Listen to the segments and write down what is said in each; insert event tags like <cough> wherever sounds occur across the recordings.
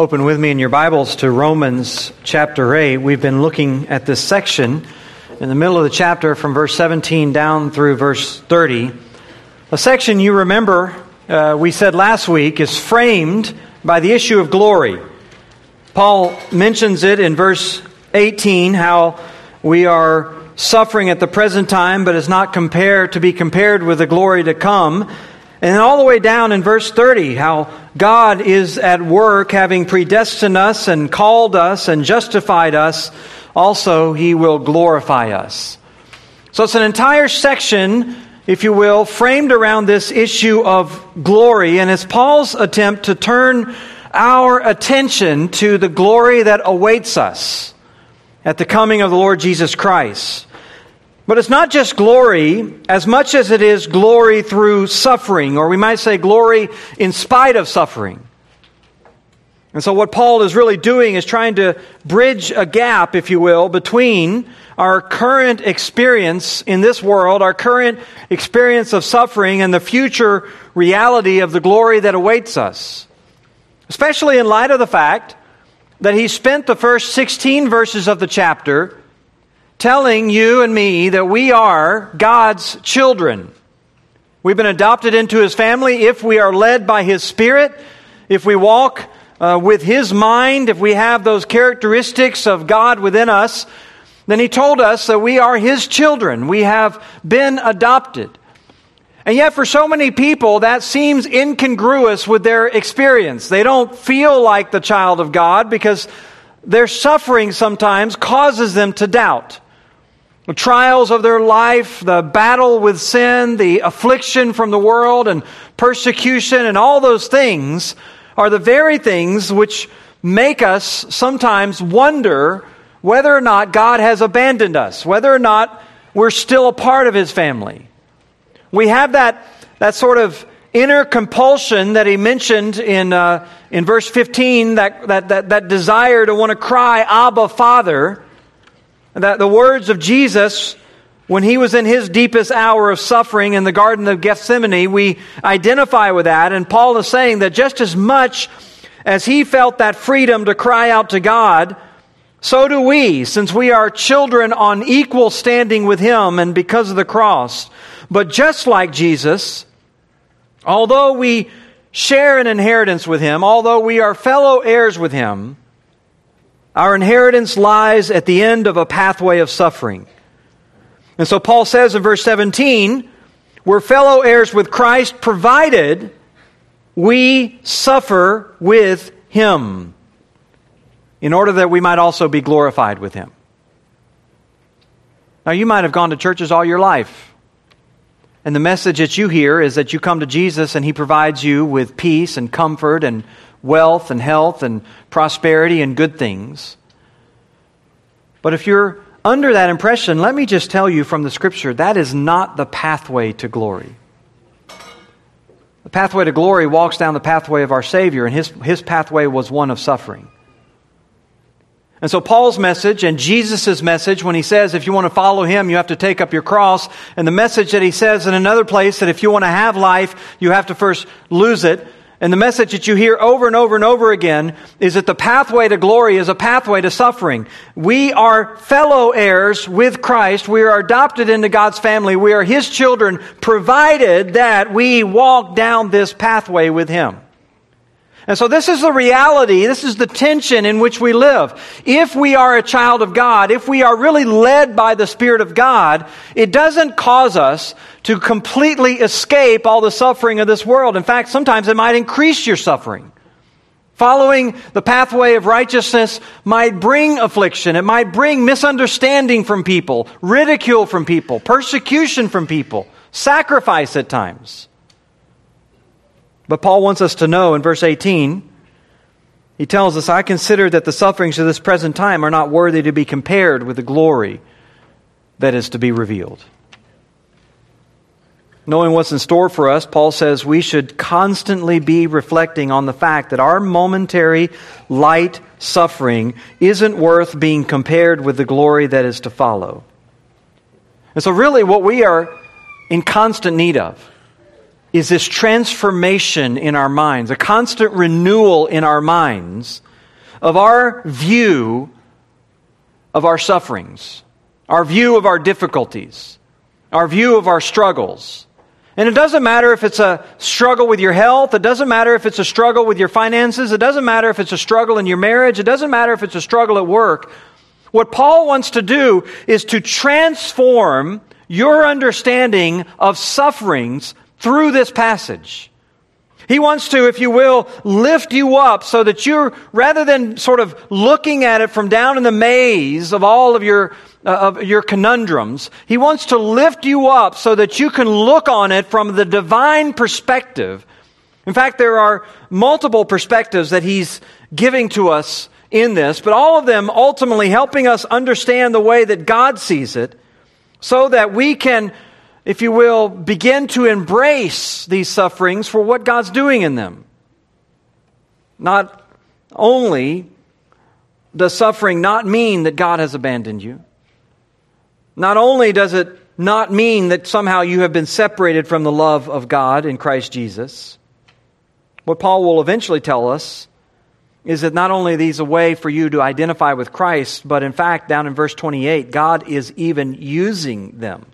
open with me in your Bibles to Romans chapter 8, we've been looking at this section in the middle of the chapter from verse 17 down through verse 30. A section you remember, uh, we said last week, is framed by the issue of glory. Paul mentions it in verse 18 how we are suffering at the present time, but is not compared to be compared with the glory to come. And all the way down in verse 30, how God is at work having predestined us and called us and justified us. Also, he will glorify us. So it's an entire section, if you will, framed around this issue of glory. And it's Paul's attempt to turn our attention to the glory that awaits us at the coming of the Lord Jesus Christ. But it's not just glory as much as it is glory through suffering, or we might say glory in spite of suffering. And so, what Paul is really doing is trying to bridge a gap, if you will, between our current experience in this world, our current experience of suffering, and the future reality of the glory that awaits us. Especially in light of the fact that he spent the first 16 verses of the chapter telling you and me that we are God's children. We've been adopted into His family if we are led by His Spirit, if we walk uh, with His mind, if we have those characteristics of God within us, then He told us that we are His children. We have been adopted. And yet, for so many people, that seems incongruous with their experience. They don't feel like the child of God because their suffering sometimes causes them to doubt. The trials of their life, the battle with sin, the affliction from the world, and persecution, and all those things are the very things which make us sometimes wonder whether or not God has abandoned us, whether or not we're still a part of His family. We have that, that sort of inner compulsion that he mentioned in, uh, in verse 15, that, that, that, that desire to want to cry, Abba, Father. That the words of Jesus, when he was in his deepest hour of suffering in the Garden of Gethsemane, we identify with that. And Paul is saying that just as much as he felt that freedom to cry out to God, so do we, since we are children on equal standing with him and because of the cross. But just like Jesus, although we share an inheritance with him, although we are fellow heirs with him, our inheritance lies at the end of a pathway of suffering. And so Paul says in verse 17, we're fellow heirs with Christ provided we suffer with him in order that we might also be glorified with him. Now, you might have gone to churches all your life. And the message that you hear is that you come to Jesus and he provides you with peace and comfort and wealth and health and prosperity and good things. But if you're under that impression, let me just tell you from the scripture that is not the pathway to glory. The pathway to glory walks down the pathway of our Savior, and his, his pathway was one of suffering. And so, Paul's message and Jesus' message, when he says, if you want to follow him, you have to take up your cross, and the message that he says in another place that if you want to have life, you have to first lose it, and the message that you hear over and over and over again is that the pathway to glory is a pathway to suffering. We are fellow heirs with Christ. We are adopted into God's family. We are His children, provided that we walk down this pathway with Him. And so this is the reality, this is the tension in which we live. If we are a child of God, if we are really led by the Spirit of God, it doesn't cause us to completely escape all the suffering of this world. In fact, sometimes it might increase your suffering. Following the pathway of righteousness might bring affliction. It might bring misunderstanding from people, ridicule from people, persecution from people, sacrifice at times. But Paul wants us to know in verse 18, he tells us, I consider that the sufferings of this present time are not worthy to be compared with the glory that is to be revealed. Knowing what's in store for us, Paul says we should constantly be reflecting on the fact that our momentary light suffering isn't worth being compared with the glory that is to follow. And so, really, what we are in constant need of is this transformation in our minds, a constant renewal in our minds of our view of our sufferings, our view of our difficulties, our view of our struggles. And it doesn't matter if it's a struggle with your health. It doesn't matter if it's a struggle with your finances. It doesn't matter if it's a struggle in your marriage. It doesn't matter if it's a struggle at work. What Paul wants to do is to transform your understanding of sufferings through this passage. He wants to, if you will, lift you up so that you're, rather than sort of looking at it from down in the maze of all of your, uh, of your conundrums, he wants to lift you up so that you can look on it from the divine perspective. In fact, there are multiple perspectives that he's giving to us in this, but all of them ultimately helping us understand the way that God sees it so that we can if you will, begin to embrace these sufferings for what God's doing in them. Not only does suffering not mean that God has abandoned you, not only does it not mean that somehow you have been separated from the love of God in Christ Jesus, what Paul will eventually tell us is that not only these a way for you to identify with Christ, but in fact, down in verse 28, God is even using them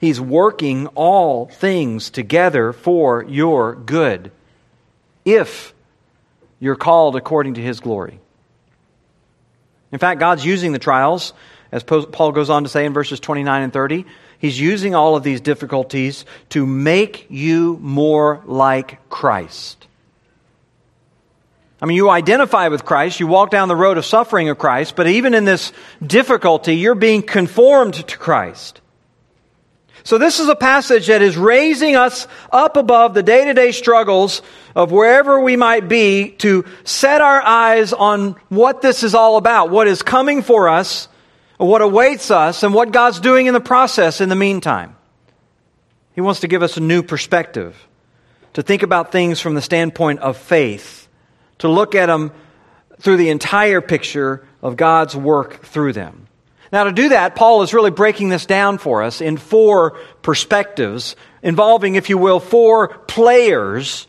He's working all things together for your good if you're called according to His glory. In fact, God's using the trials, as Paul goes on to say in verses 29 and 30. He's using all of these difficulties to make you more like Christ. I mean, you identify with Christ, you walk down the road of suffering of Christ, but even in this difficulty, you're being conformed to Christ. So, this is a passage that is raising us up above the day to day struggles of wherever we might be to set our eyes on what this is all about, what is coming for us, what awaits us, and what God's doing in the process in the meantime. He wants to give us a new perspective, to think about things from the standpoint of faith, to look at them through the entire picture of God's work through them. Now, to do that, Paul is really breaking this down for us in four perspectives, involving, if you will, four players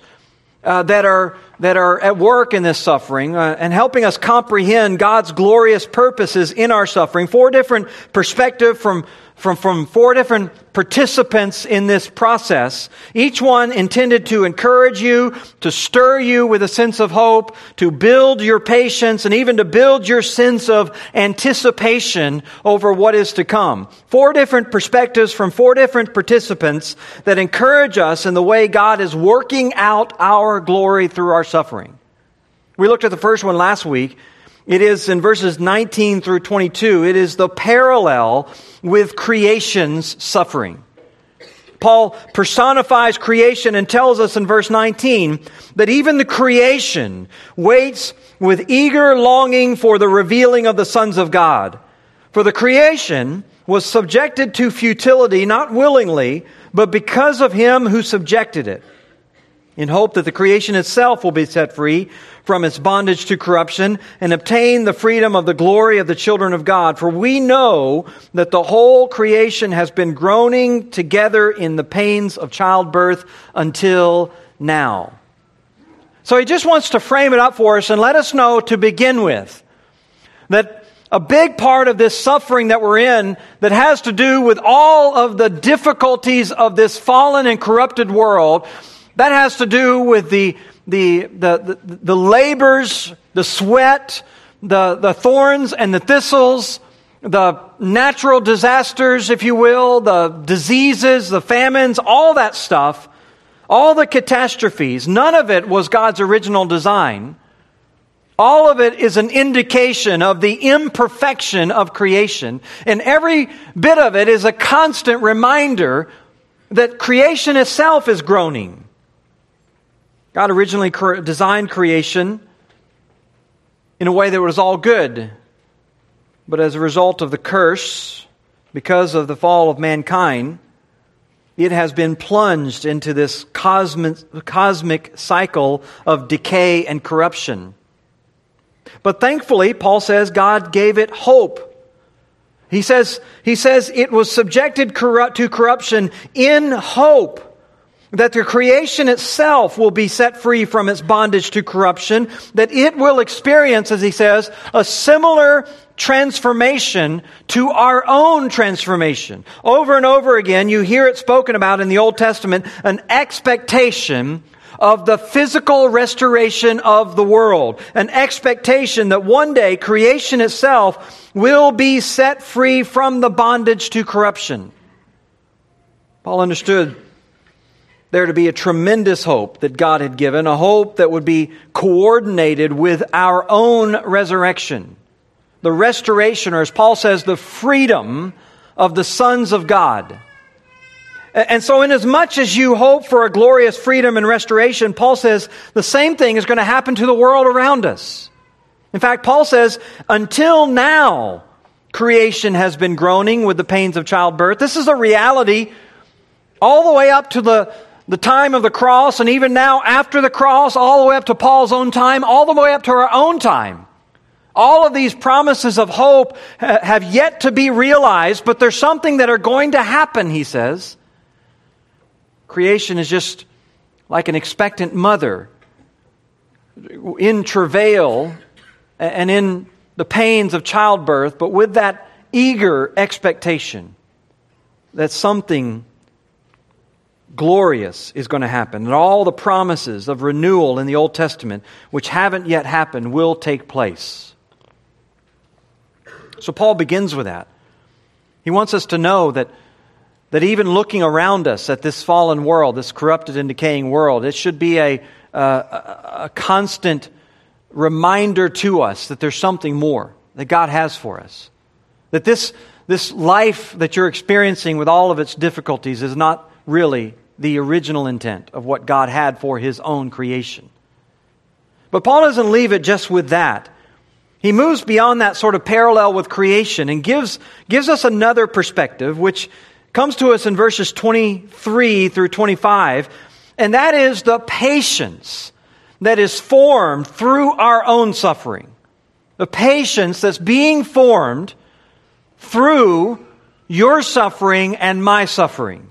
uh, that, are, that are at work in this suffering uh, and helping us comprehend God's glorious purposes in our suffering. Four different perspectives from from, from four different participants in this process, each one intended to encourage you, to stir you with a sense of hope, to build your patience, and even to build your sense of anticipation over what is to come. Four different perspectives from four different participants that encourage us in the way God is working out our glory through our suffering. We looked at the first one last week, it is in verses 19 through 22. It is the parallel with creation's suffering. Paul personifies creation and tells us in verse 19 that even the creation waits with eager longing for the revealing of the sons of God. For the creation was subjected to futility not willingly, but because of him who subjected it in hope that the creation itself will be set free from its bondage to corruption and obtain the freedom of the glory of the children of God. For we know that the whole creation has been groaning together in the pains of childbirth until now. So he just wants to frame it up for us and let us know to begin with that a big part of this suffering that we're in that has to do with all of the difficulties of this fallen and corrupted world that has to do with the, the, the, the, the labors, the sweat, the, the thorns and the thistles, the natural disasters, if you will, the diseases, the famines, all that stuff, all the catastrophes, none of it was God's original design. All of it is an indication of the imperfection of creation. And every bit of it is a constant reminder that creation itself is groaning. God originally designed creation in a way that was all good. But as a result of the curse, because of the fall of mankind, it has been plunged into this cosmic, cosmic cycle of decay and corruption. But thankfully, Paul says God gave it hope. He says, he says it was subjected to corruption in hope that the creation itself will be set free from its bondage to corruption, that it will experience, as he says, a similar transformation to our own transformation. Over and over again, you hear it spoken about in the Old Testament, an expectation of the physical restoration of the world, an expectation that one day creation itself will be set free from the bondage to corruption. Paul understood there to be a tremendous hope that God had given, a hope that would be coordinated with our own resurrection. The restoration, or as Paul says, the freedom of the sons of God. And so, in as much as you hope for a glorious freedom and restoration, Paul says the same thing is going to happen to the world around us. In fact, Paul says, until now, creation has been groaning with the pains of childbirth. This is a reality all the way up to the the time of the cross, and even now after the cross, all the way up to Paul's own time, all the way up to our own time. All of these promises of hope have yet to be realized, but there's something that are going to happen, he says. Creation is just like an expectant mother in travail and in the pains of childbirth, but with that eager expectation that something glorious is going to happen, and all the promises of renewal in the Old Testament, which haven't yet happened, will take place. So Paul begins with that. He wants us to know that, that even looking around us at this fallen world, this corrupted and decaying world, it should be a, a, a constant reminder to us that there's something more that God has for us. That this, this life that you're experiencing with all of its difficulties is not really the original intent of what God had for his own creation. But Paul doesn't leave it just with that. He moves beyond that sort of parallel with creation and gives, gives us another perspective, which comes to us in verses 23 through 25, and that is the patience that is formed through our own suffering. The patience that's being formed through your suffering and my suffering.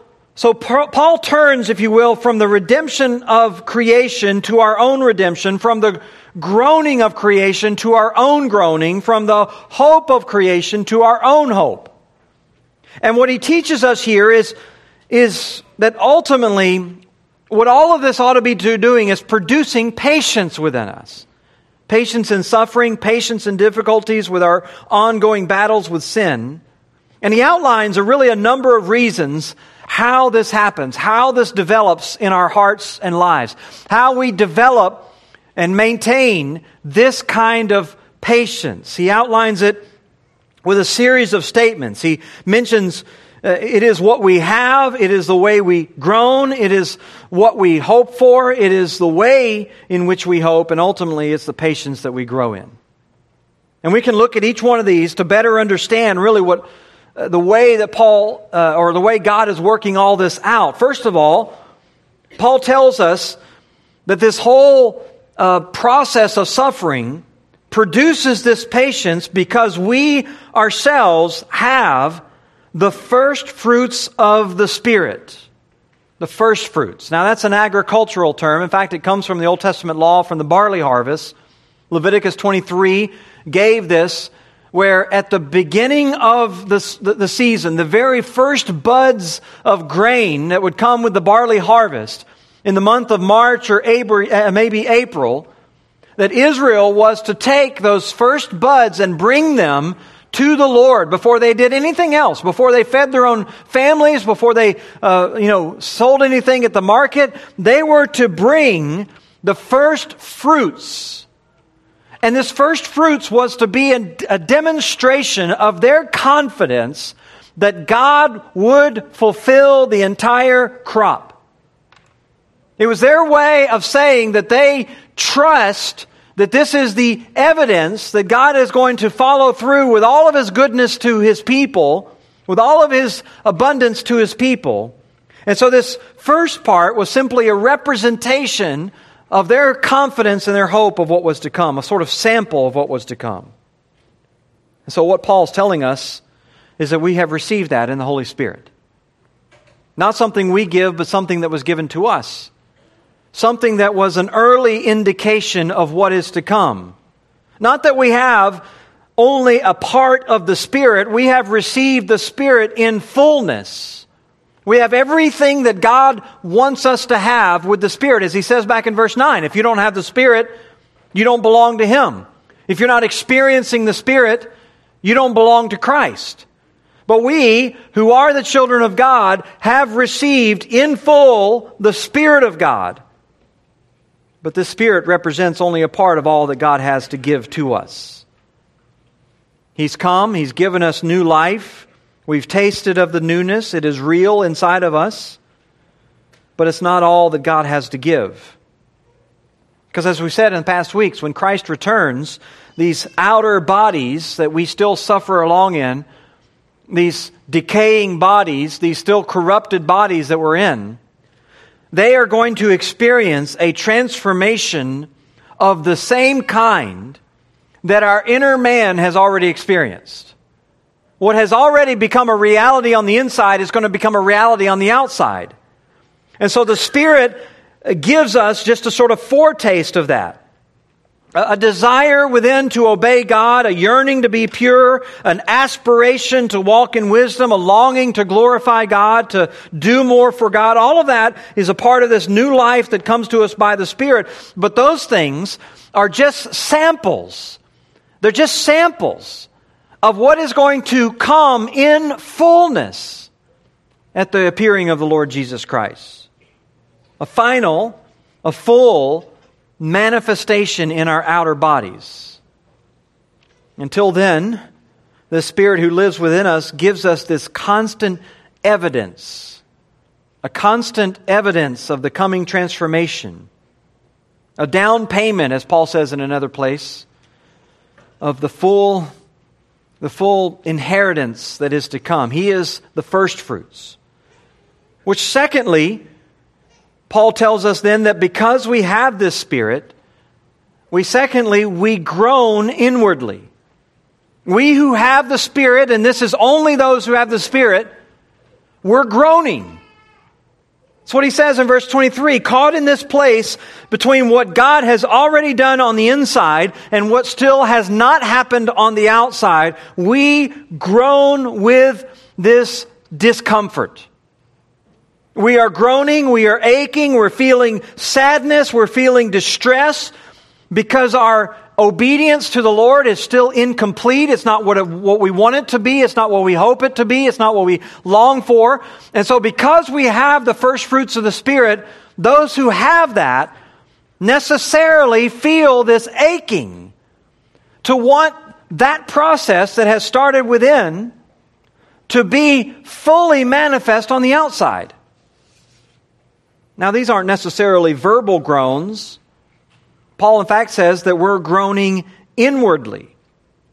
so Paul turns, if you will, from the redemption of creation to our own redemption, from the groaning of creation to our own groaning, from the hope of creation to our own hope. And what he teaches us here is, is that ultimately, what all of this ought to be doing is producing patience within us. Patience in suffering, patience in difficulties with our ongoing battles with sin. And he outlines a really a number of reasons how this happens, how this develops in our hearts and lives, how we develop and maintain this kind of patience. He outlines it with a series of statements. He mentions uh, it is what we have, it is the way we groan, it is what we hope for, it is the way in which we hope, and ultimately it's the patience that we grow in. And we can look at each one of these to better understand really what the way that Paul, uh, or the way God is working all this out. First of all, Paul tells us that this whole uh, process of suffering produces this patience because we ourselves have the first fruits of the Spirit. The first fruits. Now, that's an agricultural term. In fact, it comes from the Old Testament law from the barley harvest. Leviticus 23 gave this where at the beginning of the, the, season, the very first buds of grain that would come with the barley harvest in the month of March or April, uh, maybe April, that Israel was to take those first buds and bring them to the Lord before they did anything else, before they fed their own families, before they, uh, you know, sold anything at the market. They were to bring the first fruits and this first fruits was to be a demonstration of their confidence that God would fulfill the entire crop. It was their way of saying that they trust that this is the evidence that God is going to follow through with all of his goodness to his people, with all of his abundance to his people. And so this first part was simply a representation of their confidence and their hope of what was to come, a sort of sample of what was to come. And so what Paul's telling us is that we have received that in the Holy Spirit. Not something we give, but something that was given to us something that was an early indication of what is to come. Not that we have only a part of the Spirit, we have received the Spirit in fullness. We have everything that God wants us to have with the Spirit, as He says back in verse 9. If you don't have the Spirit, you don't belong to Him. If you're not experiencing the Spirit, you don't belong to Christ. But we, who are the children of God, have received in full the Spirit of God. But the Spirit represents only a part of all that God has to give to us. He's come, He's given us new life. We've tasted of the newness, it is real inside of us. But it's not all that God has to give. Because as we said in the past weeks, when Christ returns, these outer bodies that we still suffer along in, these decaying bodies, these still corrupted bodies that we're in, they are going to experience a transformation of the same kind that our inner man has already experienced. What has already become a reality on the inside is going to become a reality on the outside. And so the Spirit uh, gives us just a sort of foretaste of that a desire within to obey God, a yearning to be pure, an aspiration to walk in wisdom, a longing to glorify God, to do more for God. All of that is a part of this new life that comes to us by the Spirit. But those things are just samples. They're just samples of what is going to come in fullness at the appearing of the Lord Jesus Christ. A final, a full, manifestation in our outer bodies. Until then, the Spirit who lives within us gives us this constant evidence, a constant evidence of the coming transformation, a down payment, as Paul says in another place, of the full, the full inheritance that is to come. He is the first fruits. Which, secondly, Paul tells us then that because we have this Spirit, we secondly, we groan inwardly. We who have the Spirit, and this is only those who have the Spirit, we're groaning. That's what he says in verse 23 caught in this place between what God has already done on the inside and what still has not happened on the outside, we groan with this discomfort. We are groaning, we are aching, we're feeling sadness, we're feeling distress because our obedience to the Lord is still incomplete. It's not what, it, what we want it to be. It's not what we hope it to be. It's not what we long for. And so, because we have the first fruits of the Spirit, those who have that necessarily feel this aching to want that process that has started within to be fully manifest on the outside. Now, these aren't necessarily verbal groans. Paul, in fact, says that we're groaning inwardly.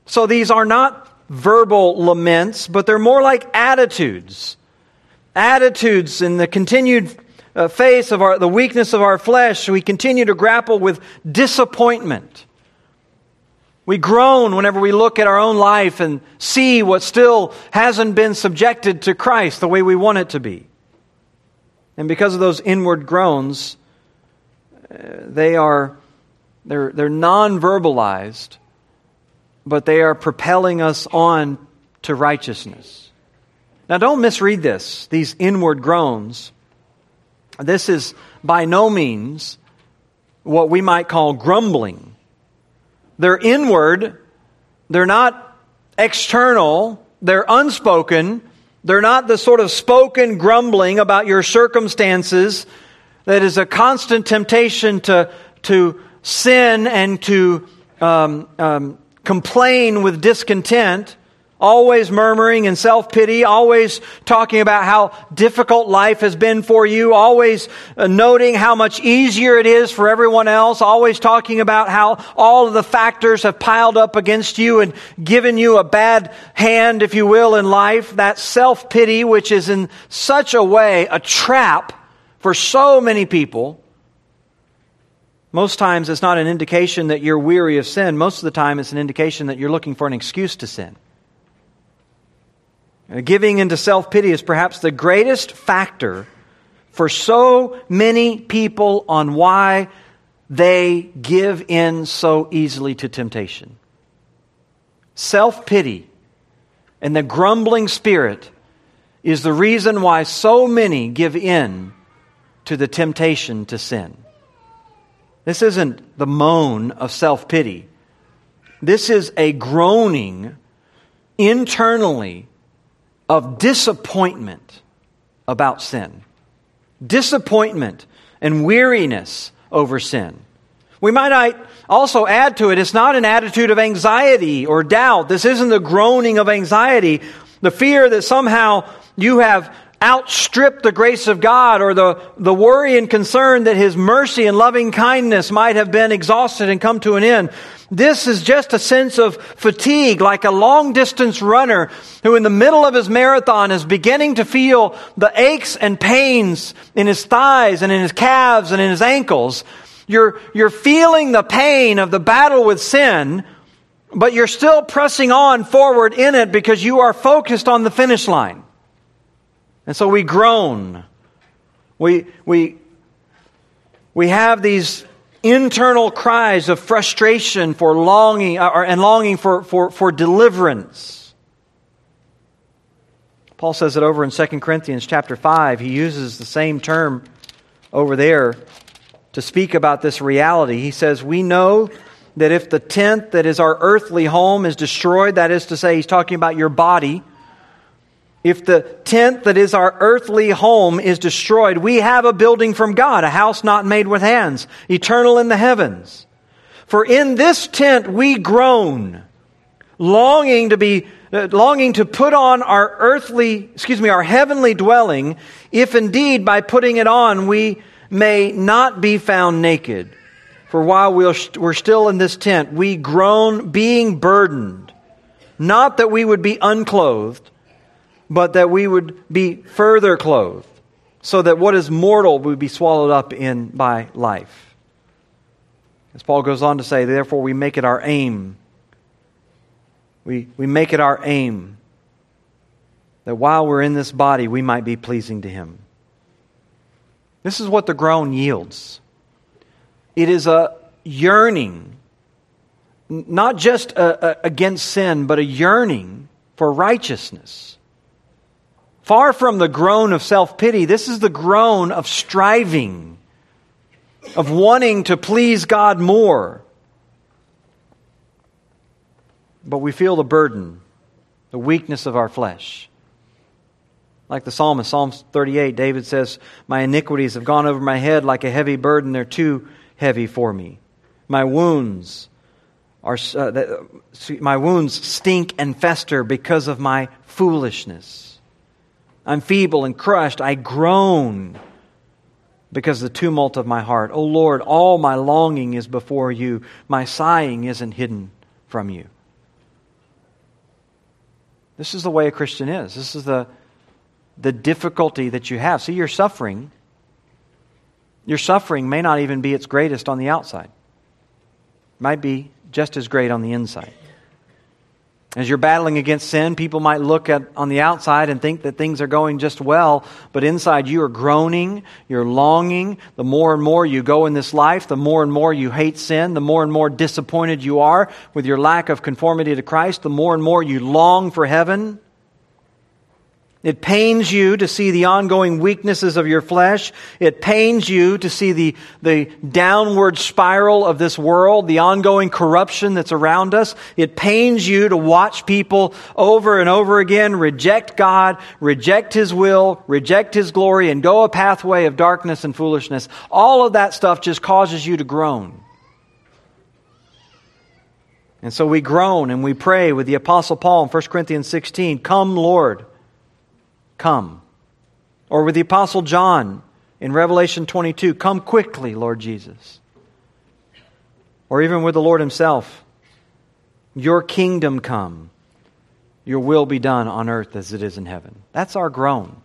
So these are not verbal laments, but they're more like attitudes. Attitudes in the continued uh, face of our, the weakness of our flesh. We continue to grapple with disappointment. We groan whenever we look at our own life and see what still hasn't been subjected to Christ the way we want it to be. And because of those inward groans, uh, they are they're, they're non-verbalized, but they are propelling us on to righteousness. Now don't misread this, these inward groans. This is by no means what we might call grumbling. They're inward, they're not external, they're unspoken, they're not the sort of spoken grumbling about your circumstances that is a constant temptation to, to sin and to um, um, complain with discontent always murmuring and self pity, always talking about how difficult life has been for you, always uh, noting how much easier it is for everyone else, always talking about how all of the factors have piled up against you and given you a bad hand, if you will, in life. That self pity, which is in such a way a trap for so many people. Most times it's not an indication that you're weary of sin. Most of the time it's an indication that you're looking for an excuse to sin. Giving into self pity is perhaps the greatest factor for so many people on why they give in so easily to temptation. Self pity and the grumbling spirit is the reason why so many give in to the temptation to sin. This isn't the moan of self pity. This is a groaning internally of disappointment about sin, disappointment and weariness over sin. We might also add to it, it's not an attitude of anxiety or doubt. This isn't the groaning of anxiety, the fear that somehow you have outstripped the grace of God or the, the worry and concern that His mercy and loving kindness might have been exhausted and come to an end. This is just a sense of fatigue, like a long distance runner who in the middle of his marathon is beginning to feel the aches and pains in his thighs and in his calves and in his ankles. You're, you're feeling the pain of the battle with sin, but you're still pressing on forward in it because you are focused on the finish line. And so we groan. We, we, we have these internal cries of frustration for longing uh, or, and longing for, for, for deliverance. Paul says it over in 2 Corinthians chapter 5. He uses the same term over there to speak about this reality. He says, We know that if the tent that is our earthly home is destroyed, that is to say, he's talking about your body, if the tent that is our earthly home is destroyed, we have a building from God, a house not made with hands, eternal in the heavens. For in this tent we groan, longing to be uh, longing to put on our earthly, excuse me, our heavenly dwelling, if indeed by putting it on we may not be found naked. For while we're still in this tent, we groan being burdened, not that we would be unclothed, but that we would be further clothed, so that what is mortal would be swallowed up in by life. As Paul goes on to say, therefore we make it our aim. We, we make it our aim that while we're in this body, we might be pleasing to Him. This is what the groan yields. It is a yearning, not just a, a, against sin, but a yearning for righteousness. Far from the groan of self pity, this is the groan of striving, of wanting to please God more. But we feel the burden, the weakness of our flesh. Like the psalmist, Psalm 38, David says, My iniquities have gone over my head like a heavy burden. They're too heavy for me. My wounds are, uh, my wounds stink and fester because of my foolishness. I'm feeble and crushed. I groan because of the tumult of my heart. O Lord, all my longing is before you. My sighing isn't hidden from you. This is the way a Christian is. This is the, the difficulty that you have. See, your suffering, your suffering may not even be its greatest on the outside. It might be just as great on the inside. As you're battling against sin, people might look at on the outside and think that things are going just well, but inside you are groaning, you're longing. The more and more you go in this life, the more and more you hate sin, the more and more disappointed you are with your lack of conformity to Christ, the more and more you long for heaven. It pains you to see the ongoing weaknesses of your flesh. It pains you to see the, the downward spiral of this world, the ongoing corruption that's around us. It pains you to watch people over and over again reject God, reject His will, reject His glory, and go a pathway of darkness and foolishness. All of that stuff just causes you to groan. And so we groan and we pray with the Apostle Paul in 1 Corinthians 16 Come, Lord, come. Or with the Apostle John in Revelation 22 Come quickly, Lord Jesus. Or even with the Lord Himself Your kingdom come, your will be done on earth as it is in heaven. That's our groan.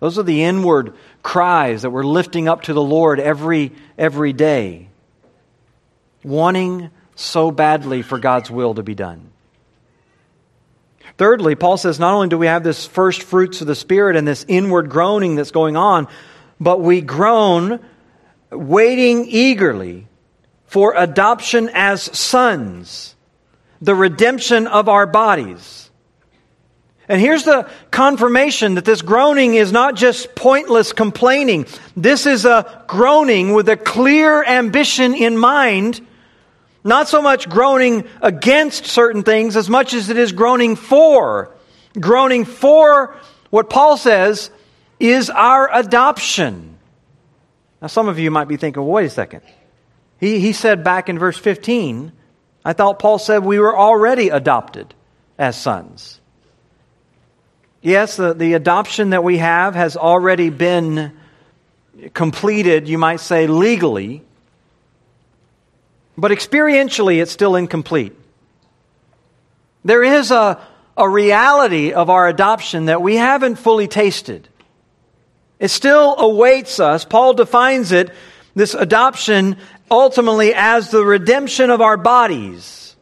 Those are the inward cries that we're lifting up to the Lord every, every day, wanting so badly for God's will to be done. Thirdly, Paul says not only do we have this first fruits of the Spirit and this inward groaning that's going on, but we groan waiting eagerly for adoption as sons, the redemption of our bodies. And here's the confirmation that this groaning is not just pointless complaining. This is a groaning with a clear ambition in mind not so much groaning against certain things as much as it is groaning for. Groaning for what Paul says is our adoption. Now, some of you might be thinking, well, wait a second. He, he said back in verse 15, I thought Paul said we were already adopted as sons. Yes, the, the adoption that we have has already been completed, you might say, legally. But experientially, it's still incomplete. There is a, a reality of our adoption that we haven't fully tasted. It still awaits us. Paul defines it, this adoption, ultimately as the redemption of our bodies.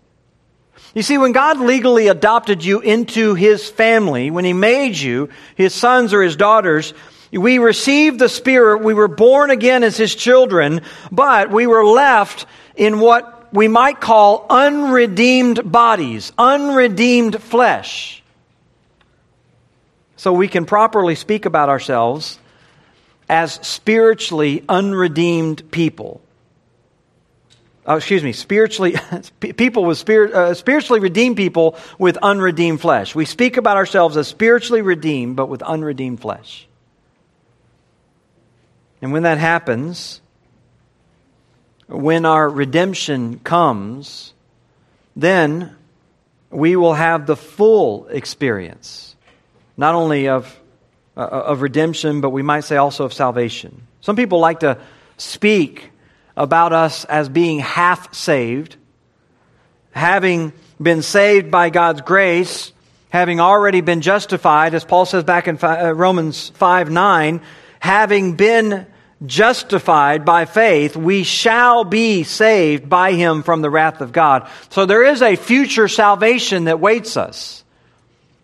You see, when God legally adopted you into his family, when he made you his sons or his daughters, we received the Spirit, we were born again as his children, but we were left in what we might call unredeemed bodies, unredeemed flesh. So we can properly speak about ourselves as spiritually unredeemed people. Oh, excuse me, spiritually <laughs> people with spirit, uh, spiritually redeemed people with unredeemed flesh. We speak about ourselves as spiritually redeemed, but with unredeemed flesh. And when that happens, when our redemption comes, then we will have the full experience, not only of, uh, of redemption, but we might say also of salvation. Some people like to speak about us as being half saved, having been saved by God's grace, having already been justified, as Paul says back in uh, Romans 5 9, having been justified by faith, we shall be saved by him from the wrath of God. So there is a future salvation that waits us.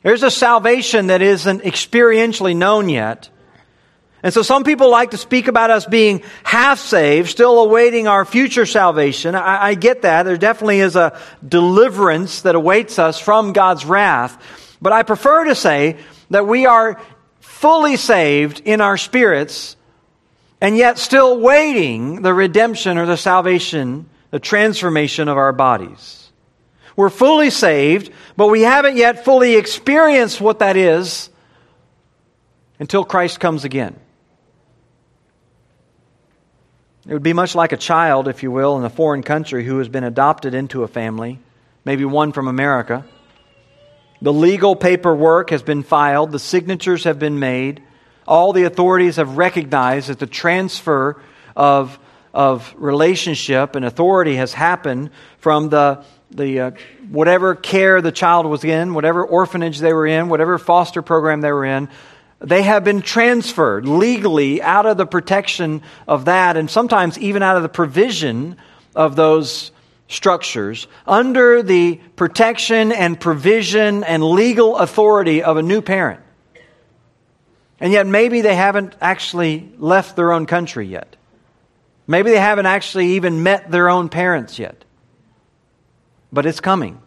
There's a salvation that isn't experientially known yet. And so some people like to speak about us being half saved, still awaiting our future salvation. I, I get that. There definitely is a deliverance that awaits us from God's wrath. But I prefer to say that we are fully saved in our spirits and yet still waiting the redemption or the salvation, the transformation of our bodies. We're fully saved, but we haven't yet fully experienced what that is until Christ comes again. It would be much like a child, if you will, in a foreign country who has been adopted into a family, maybe one from America. The legal paperwork has been filed, the signatures have been made, all the authorities have recognized that the transfer of, of relationship and authority has happened from the, the uh, whatever care the child was in, whatever orphanage they were in, whatever foster program they were in. They have been transferred legally out of the protection of that, and sometimes even out of the provision of those structures, under the protection and provision and legal authority of a new parent. And yet, maybe they haven't actually left their own country yet. Maybe they haven't actually even met their own parents yet. But it's coming.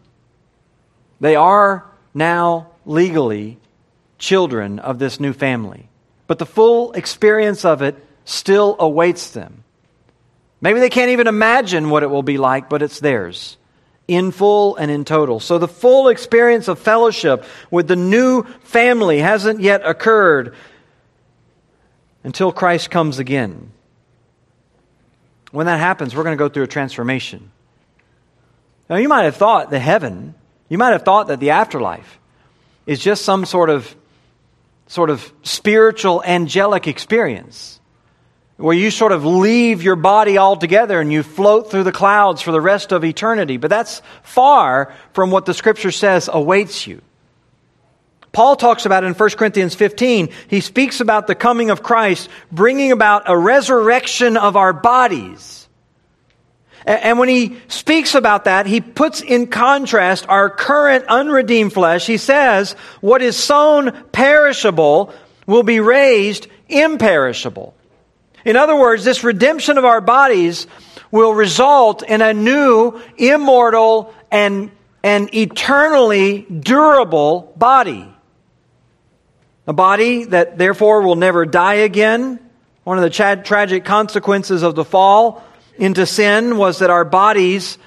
They are now legally children of this new family. But the full experience of it still awaits them. Maybe they can't even imagine what it will be like, but it's theirs in full and in total. So the full experience of fellowship with the new family hasn't yet occurred until Christ comes again. When that happens, we're going to go through a transformation. Now, you might have thought that heaven, you might have thought that the afterlife is just some sort of sort of spiritual angelic experience where you sort of leave your body altogether and you float through the clouds for the rest of eternity. But that's far from what the scripture says awaits you. Paul talks about it in 1 Corinthians 15. He speaks about the coming of Christ bringing about a resurrection of our bodies. And when he speaks about that, he puts in contrast our current unredeemed flesh. He says, what is sown perishable will be raised imperishable. In other words, this redemption of our bodies will result in a new, immortal, and, and eternally durable body. A body that therefore will never die again. One of the tra- tragic consequences of the fall into sin was that our bodies,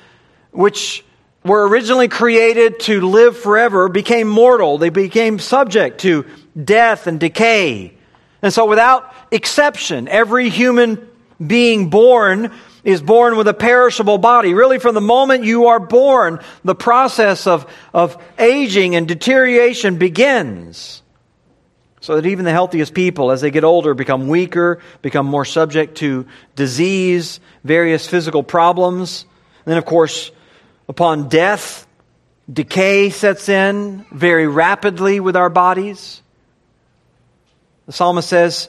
which were originally created to live forever, became mortal. They became subject to death and decay. And so, without exception, every human being born is born with a perishable body. Really, from the moment you are born, the process of, of aging and deterioration begins. So that even the healthiest people, as they get older, become weaker, become more subject to disease, various physical problems. And then, of course, upon death, decay sets in very rapidly with our bodies. The psalmist says,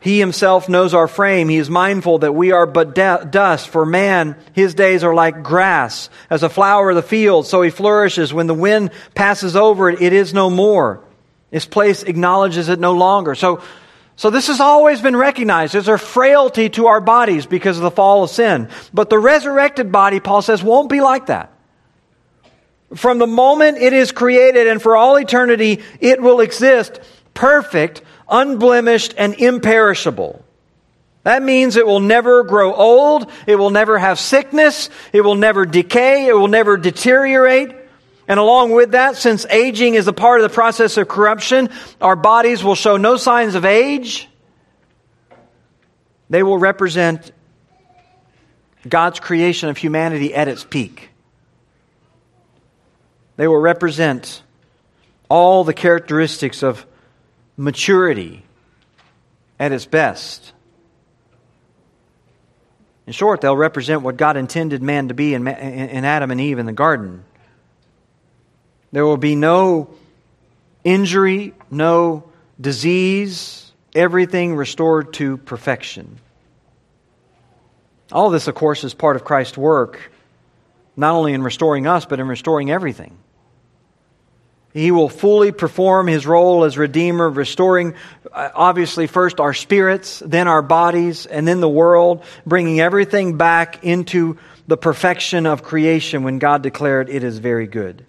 He himself knows our frame. He is mindful that we are but de- dust. For man, his days are like grass. As a flower of the field, so he flourishes. When the wind passes over it, it is no more. This place acknowledges it no longer. So, so this has always been recognized. There's a frailty to our bodies because of the fall of sin. But the resurrected body, Paul says, won't be like that. From the moment it is created and for all eternity, it will exist perfect, unblemished, and imperishable. That means it will never grow old, it will never have sickness, it will never decay, it will never deteriorate. And along with that, since aging is a part of the process of corruption, our bodies will show no signs of age. They will represent God's creation of humanity at its peak. They will represent all the characteristics of maturity at its best. In short, they'll represent what God intended man to be in, Adam and Eve in the garden. There will be no injury, no disease, everything restored to perfection. All this, of course, is part of Christ's work, not only in restoring us, but in restoring everything. He will fully perform his role as Redeemer, restoring, uh, obviously, first our spirits, then our bodies, and then the world, bringing everything back into the perfection of creation when God declared it is very good.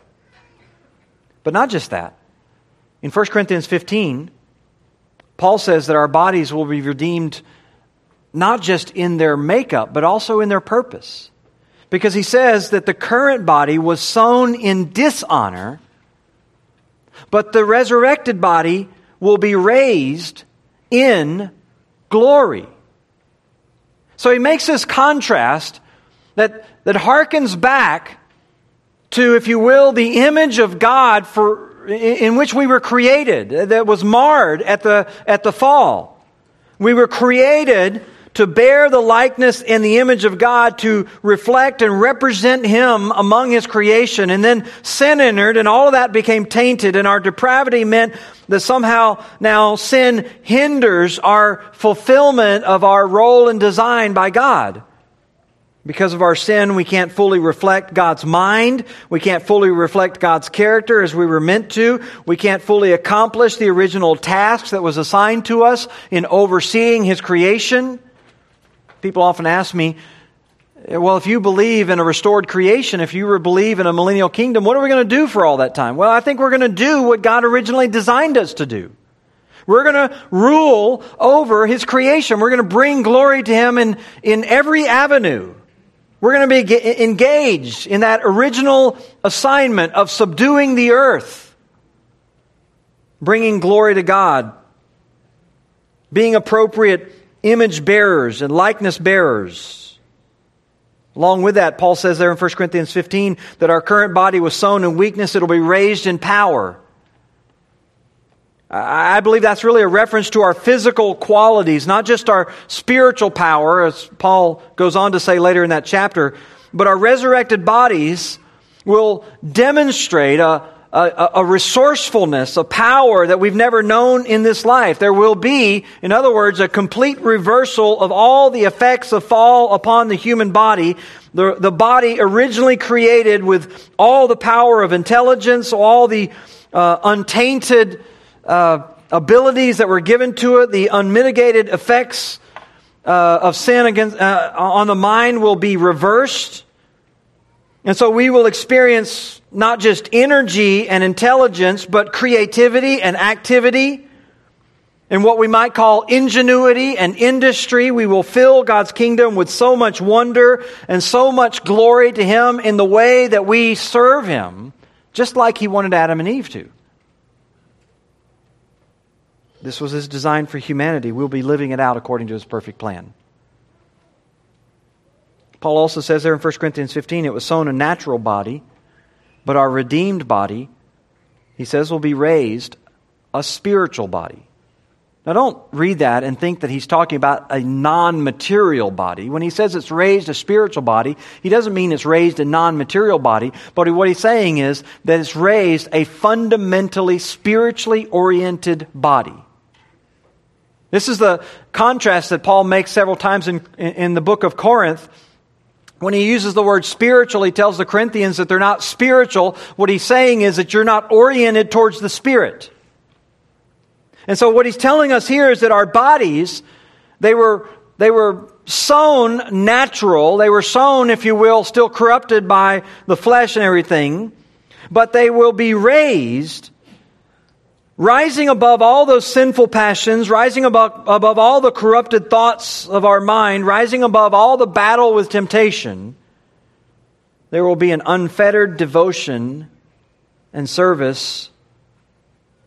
But not just that. In 1 Corinthians 15, Paul says that our bodies will be redeemed not just in their makeup, but also in their purpose. Because he says that the current body was sown in dishonor, but the resurrected body will be raised in glory. So he makes this contrast that, that harkens back to, if you will, the image of God for, in which we were created, that was marred at the, at the fall. We were created to bear the likeness and the image of God, to reflect and represent Him among His creation. And then sin entered, and all of that became tainted, and our depravity meant that somehow now sin hinders our fulfillment of our role and design by God. Because of our sin, we can't fully reflect God's mind. We can't fully reflect God's character as we were meant to. We can't fully accomplish the original task that was assigned to us in overseeing His creation. People often ask me, well, if you believe in a restored creation, if you believe in a millennial kingdom, what are we going to do for all that time? Well, I think we're going to do what God originally designed us to do. We're going to rule over His creation. We're going to bring glory to Him in, in every avenue. We're going to be engaged in that original assignment of subduing the earth, bringing glory to God, being appropriate image bearers and likeness bearers. Along with that, Paul says there in 1 Corinthians 15 that our current body was sown in weakness, it'll be raised in power. I believe that's really a reference to our physical qualities, not just our spiritual power, as Paul goes on to say later in that chapter, but our resurrected bodies will demonstrate a, a, a, resourcefulness, a power that we've never known in this life. There will be, in other words, a complete reversal of all the effects of fall upon the human body. The, the body originally created with all the power of intelligence, all the uh, untainted uh, abilities that were given to it, the unmitigated effects uh, of sin against, uh, on the mind will be reversed. And so we will experience not just energy and intelligence, but creativity and activity and what we might call ingenuity and industry. We will fill God's kingdom with so much wonder and so much glory to Him in the way that we serve Him, just like He wanted Adam and Eve to. This was his design for humanity. We'll be living it out according to his perfect plan. Paul also says there in 1 Corinthians 15, it was sown a natural body, but our redeemed body, he says, will be raised a spiritual body. Now, don't read that and think that he's talking about a non material body. When he says it's raised a spiritual body, he doesn't mean it's raised a non material body, but what he's saying is that it's raised a fundamentally spiritually oriented body. This is the contrast that Paul makes several times in, in the book of Corinth. When he uses the word spiritual, he tells the Corinthians that they're not spiritual. What he's saying is that you're not oriented towards the Spirit. And so what he's telling us here is that our bodies, they were, they were sown natural. They were sown, if you will, still corrupted by the flesh and everything. But they will be raised rising above all those sinful passions, rising above, above all the corrupted thoughts of our mind, rising above all the battle with temptation, there will be an unfettered devotion and service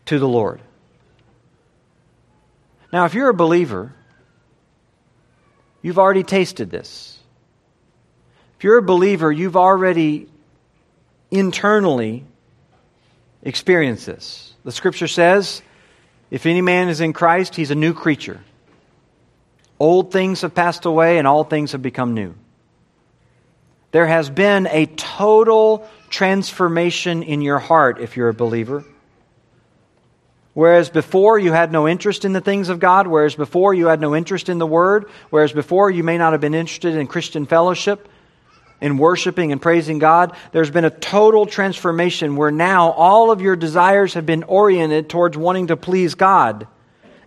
to the Lord. Now, if you're a believer, you've already tasted this. If you're a believer, you've already internally experienced this. The scripture says, if any man is in Christ, he's a new creature. Old things have passed away and all things have become new. There has been a total transformation in your heart if you're a believer. Whereas before you had no interest in the things of God, whereas before you had no interest in the Word, whereas before you may not have been interested in Christian fellowship, in worshiping and praising God, there's been a total transformation where now all of your desires have been oriented towards wanting to please God.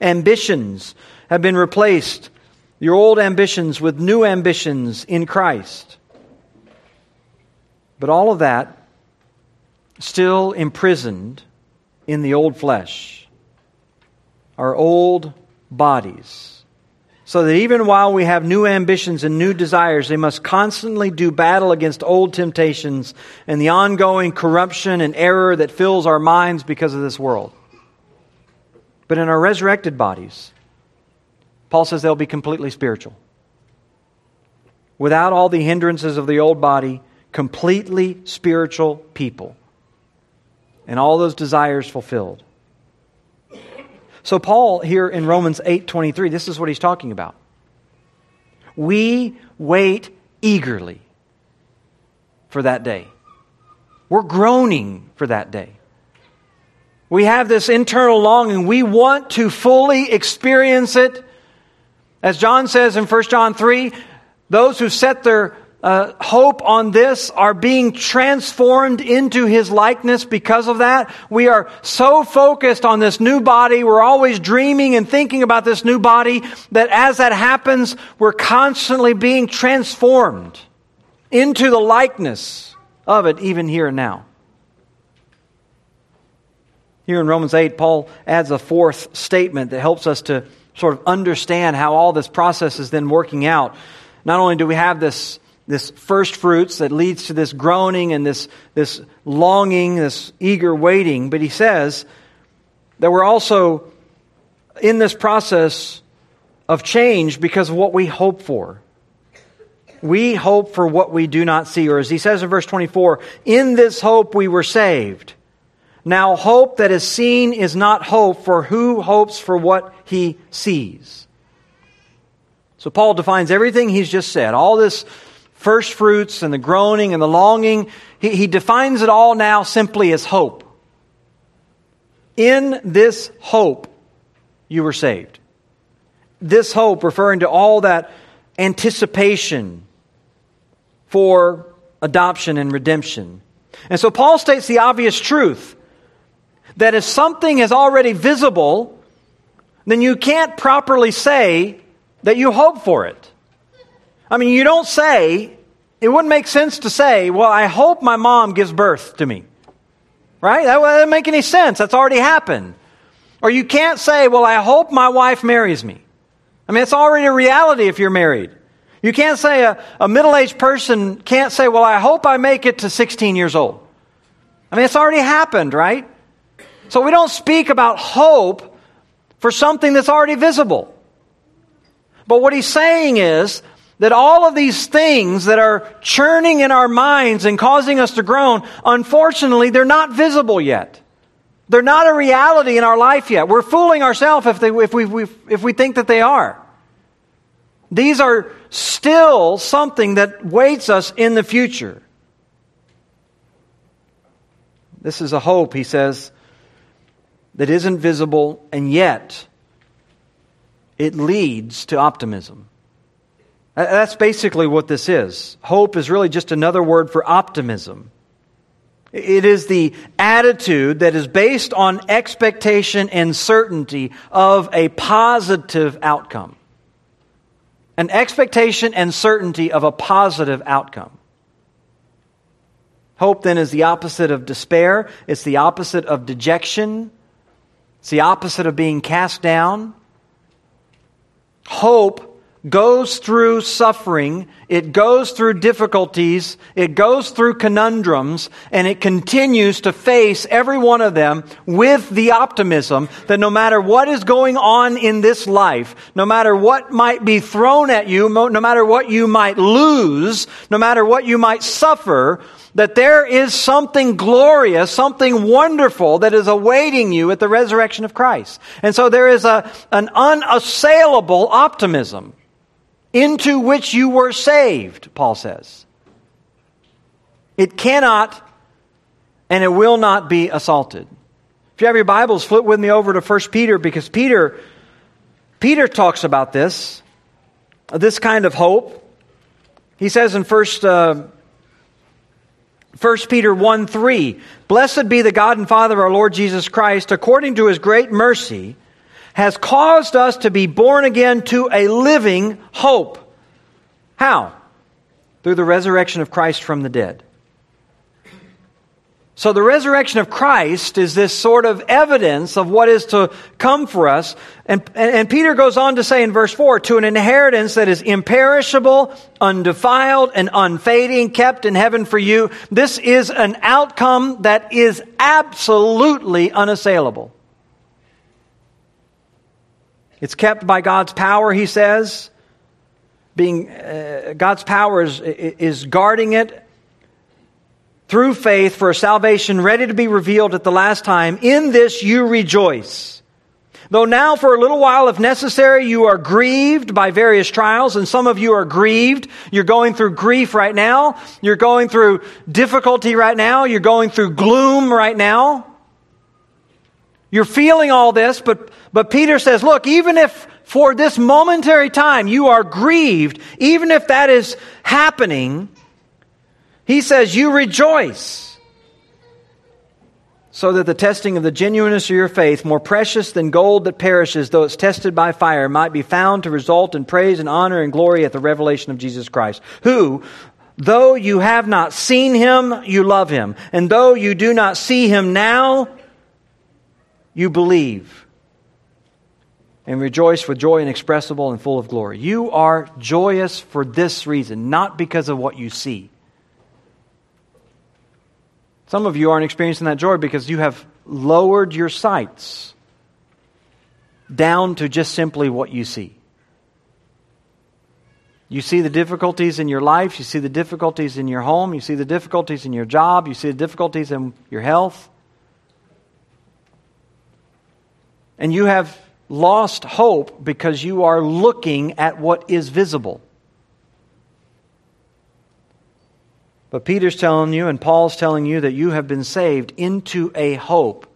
Ambitions have been replaced, your old ambitions with new ambitions in Christ. But all of that still imprisoned in the old flesh, our old bodies so that even while we have new ambitions and new desires, they must constantly do battle against old temptations and the ongoing corruption and error that fills our minds because of this world. But in our resurrected bodies, Paul says they'll be completely spiritual. Without all the hindrances of the old body, completely spiritual people. And all those desires fulfilled. So Paul here in Romans 8:23, this is what he's talking about. We wait eagerly for that day. We're groaning for that day. We have this internal longing. We want to fully experience it. As John says in 1 John 3, those who set their uh, hope on this are being transformed into his likeness because of that. We are so focused on this new body. We're always dreaming and thinking about this new body that as that happens, we're constantly being transformed into the likeness of it, even here and now. Here in Romans 8, Paul adds a fourth statement that helps us to sort of understand how all this process is then working out. Not only do we have this this first fruits that leads to this groaning and this, this longing, this eager waiting. But he says that we're also in this process of change because of what we hope for. we hope for what we do not see. Or as he says in verse 24, in this hope we were saved. Now, hope that is seen is not hope, for who hopes for what he sees? So, Paul defines everything he's just said. All this first fruits and the groaning and the longing, he, he defines it all now simply as hope. In this hope, you were saved. This hope referring to all that anticipation for adoption and redemption. And so Paul states the obvious truth that if something is already visible, then you can't properly say that you hope for it. I mean, you don't say, it wouldn't make sense to say, well, I hope my mom gives birth to me. Right? That wouldn't make any sense. That's already happened. Or you can't say, well, I hope my wife marries me. I mean, it's already a reality if you're married. You can't say a, a middle aged person can't say, Well, I hope I make it to 16 years old. I mean, it's already happened, right? So we don't speak about hope for something that's already visible. But what he's saying is that all of these things that are churning in our minds and causing us to groan, unfortunately, they're not visible yet. They're not a reality in our life yet. We're fooling ourselves if, they, if, we, if we think that they are. These are still something that waits us in the future. This is a hope, he says, that isn't visible, and yet it leads to optimism. That's basically what this is. Hope is really just another word for optimism. It is the attitude that is based on expectation and certainty of a positive outcome an expectation and certainty of a positive outcome. Hope then is the opposite of despair, it's the opposite of dejection, it's the opposite of being cast down. Hope goes through suffering, it goes through difficulties, it goes through conundrums, and it continues to face every one of them with the optimism that no matter what is going on in this life, no matter what might be thrown at you, no matter what you might lose, no matter what you might suffer, that there is something glorious, something wonderful that is awaiting you at the resurrection of Christ. And so there is a, an unassailable optimism into which you were saved, Paul says. It cannot and it will not be assaulted. If you have your Bibles, flip with me over to 1 Peter because Peter Peter talks about this, this kind of hope. He says in 1 uh, 1 Peter 1 3, Blessed be the God and Father of our Lord Jesus Christ, according to his great mercy has caused us to be born again to a living hope. How? Through the resurrection of Christ from the dead. So the resurrection of Christ is this sort of evidence of what is to come for us. And, and, Peter goes on to say in verse 4 to an inheritance that is imperishable, undefiled, and unfading, kept in heaven for you. This is an outcome that is absolutely unassailable. It's kept by God's power, he says. Being uh, God's power is, is guarding it through faith for a salvation ready to be revealed at the last time. In this you rejoice. Though now, for a little while, if necessary, you are grieved by various trials, and some of you are grieved. You're going through grief right now. You're going through difficulty right now. You're going through gloom right now. You're feeling all this, but, but Peter says, look, even if for this momentary time you are grieved, even if that is happening, he says, you rejoice. So that the testing of the genuineness of your faith, more precious than gold that perishes, though it's tested by fire, might be found to result in praise and honor and glory at the revelation of Jesus Christ, who, though you have not seen him, you love him. And though you do not see him now, you believe and rejoice with joy inexpressible and full of glory. You are joyous for this reason, not because of what you see. Some of you aren't experiencing that joy because you have lowered your sights down to just simply what you see. You see the difficulties in your life, you see the difficulties in your home, you see the difficulties in your job, you see the difficulties in your health. And you have lost hope because you are looking at what is visible. But Peter's telling you, and Paul's telling you, that you have been saved into a hope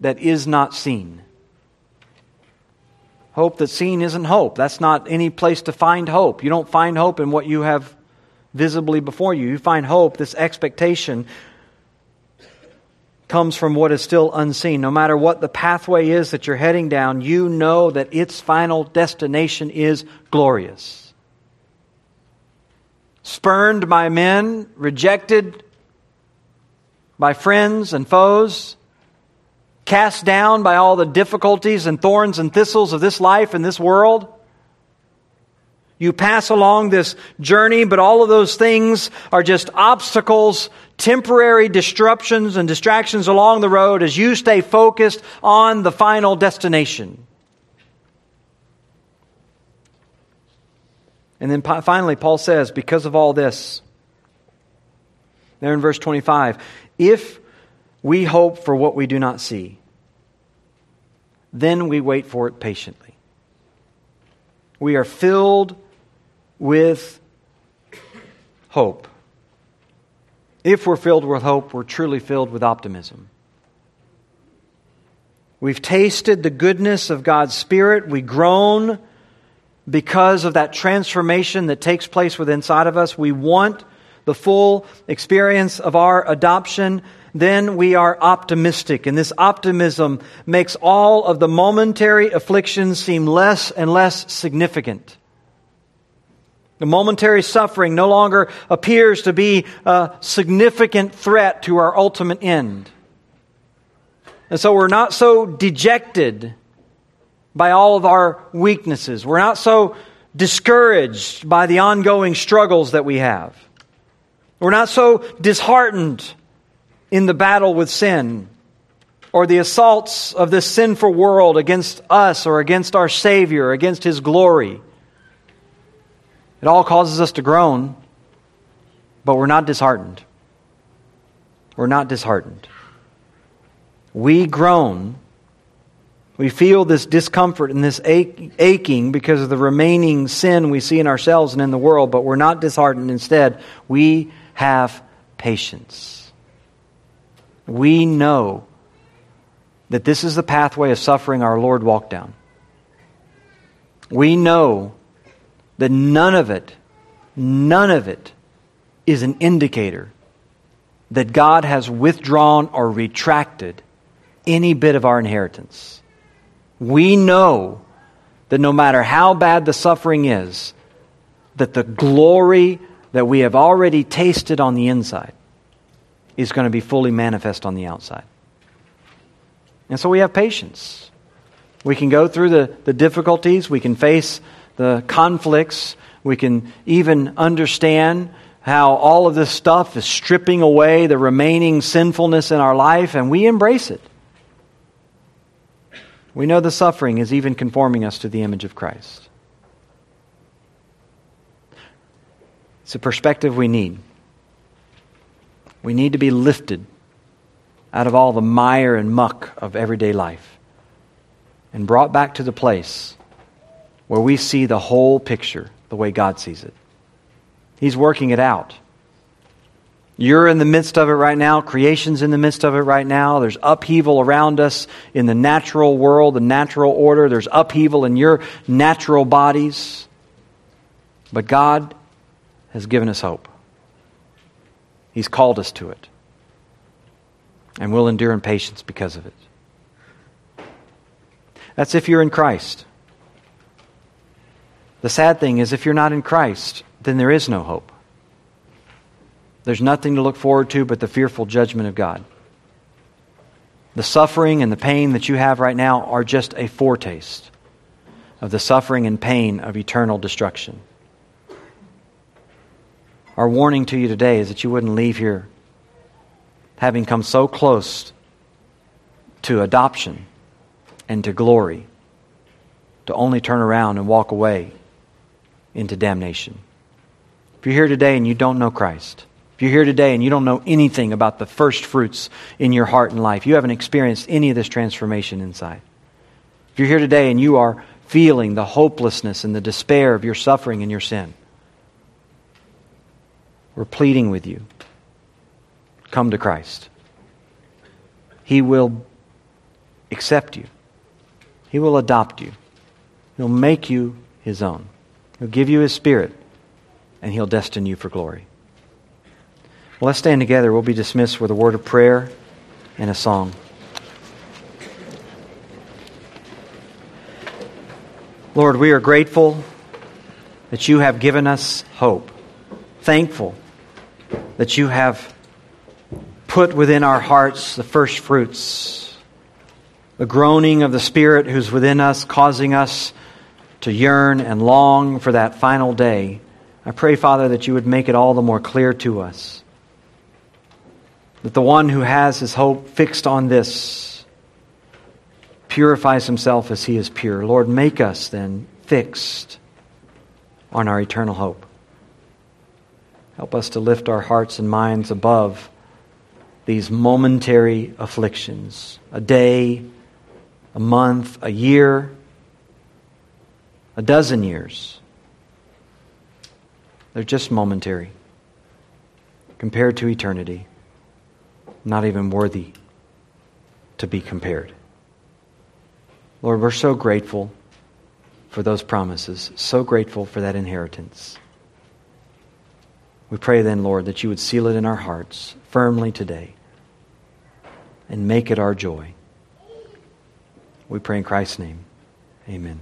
that is not seen. Hope that's seen isn't hope. That's not any place to find hope. You don't find hope in what you have visibly before you. You find hope, this expectation, comes from what is still unseen. No matter what the pathway is that you're heading down, you know that its final destination is glorious. Spurned by men, rejected by friends and foes, cast down by all the difficulties and thorns and thistles of this life and this world. You pass along this journey, but all of those things are just obstacles, temporary disruptions and distractions along the road as you stay focused on the final destination. And then finally, Paul says, because of all this, there in verse 25, if we hope for what we do not see, then we wait for it patiently. We are filled with hope. If we're filled with hope, we're truly filled with optimism. We've tasted the goodness of God's Spirit. We groan because of that transformation that takes place within inside of us. We want the full experience of our adoption. Then we are optimistic. And this optimism makes all of the momentary afflictions seem less and less significant. The momentary suffering no longer appears to be a significant threat to our ultimate end. And so we're not so dejected by all of our weaknesses. We're not so discouraged by the ongoing struggles that we have. We're not so disheartened in the battle with sin or the assaults of this sinful world against us or against our Savior, against His glory. It all causes us to groan, but we're not disheartened. We're not disheartened. We groan. We feel this discomfort and this aching because of the remaining sin we see in ourselves and in the world, but we're not disheartened. Instead, we have patience. We know that this is the pathway of suffering our Lord walked down. We know that none of it, none of it is an indicator that God has withdrawn or retracted any bit of our inheritance. We know that no matter how bad the suffering is, that the glory that we have already tasted on the inside is going to be fully manifest on the outside. And so we have patience. We can go through the, the difficulties, we can face the conflicts. We can even understand how all of this stuff is stripping away the remaining sinfulness in our life, and we embrace it. We know the suffering is even conforming us to the image of Christ. It's a perspective we need. We need to be lifted out of all the mire and muck of everyday life and brought back to the place where we see the whole picture the way God sees it. He's working it out. You're in the midst of it right now. Creation's in the midst of it right now. There's upheaval around us in the natural world, the natural order. There's upheaval in your natural bodies. But God has given us hope. He's called us to it. And we'll endure in patience because of it. That's if you're in Christ. The sad thing is, if you're not in Christ, then there is no hope. There's nothing to look forward to but the fearful judgment of God. The suffering and the pain that you have right now are just a foretaste of the suffering and pain of eternal destruction. Our warning to you today is that you wouldn't leave here having come so close to adoption and to glory to only turn around and walk away into damnation. If you're here today and you don't know Christ, if you're here today and you don't know anything about the first fruits in your heart and life, you haven't experienced any of this transformation inside. If you're here today and you are feeling the hopelessness and the despair of your suffering and your sin, we're pleading with you. Come to Christ. He will accept you. He will adopt you. He'll make you his own. He'll give you his spirit, and he'll destine you for glory. Well, let's stand together. We'll be dismissed with a word of prayer and a song. Lord, we are grateful that you have given us hope. Thankful that you have put within our hearts the first fruits, the groaning of the Spirit who's within us, causing us to yearn and long for that final day. I pray, Father, that you would make it all the more clear to us. That the one who has his hope fixed on this purifies himself as he is pure. Lord, make us then fixed on our eternal hope. Help us to lift our hearts and minds above these momentary afflictions a day, a month, a year, a dozen years. They're just momentary compared to eternity, not even worthy to be compared. Lord, we're so grateful for those promises, so grateful for that inheritance. We pray then, Lord, that you would seal it in our hearts firmly today and make it our joy. We pray in Christ's name. Amen.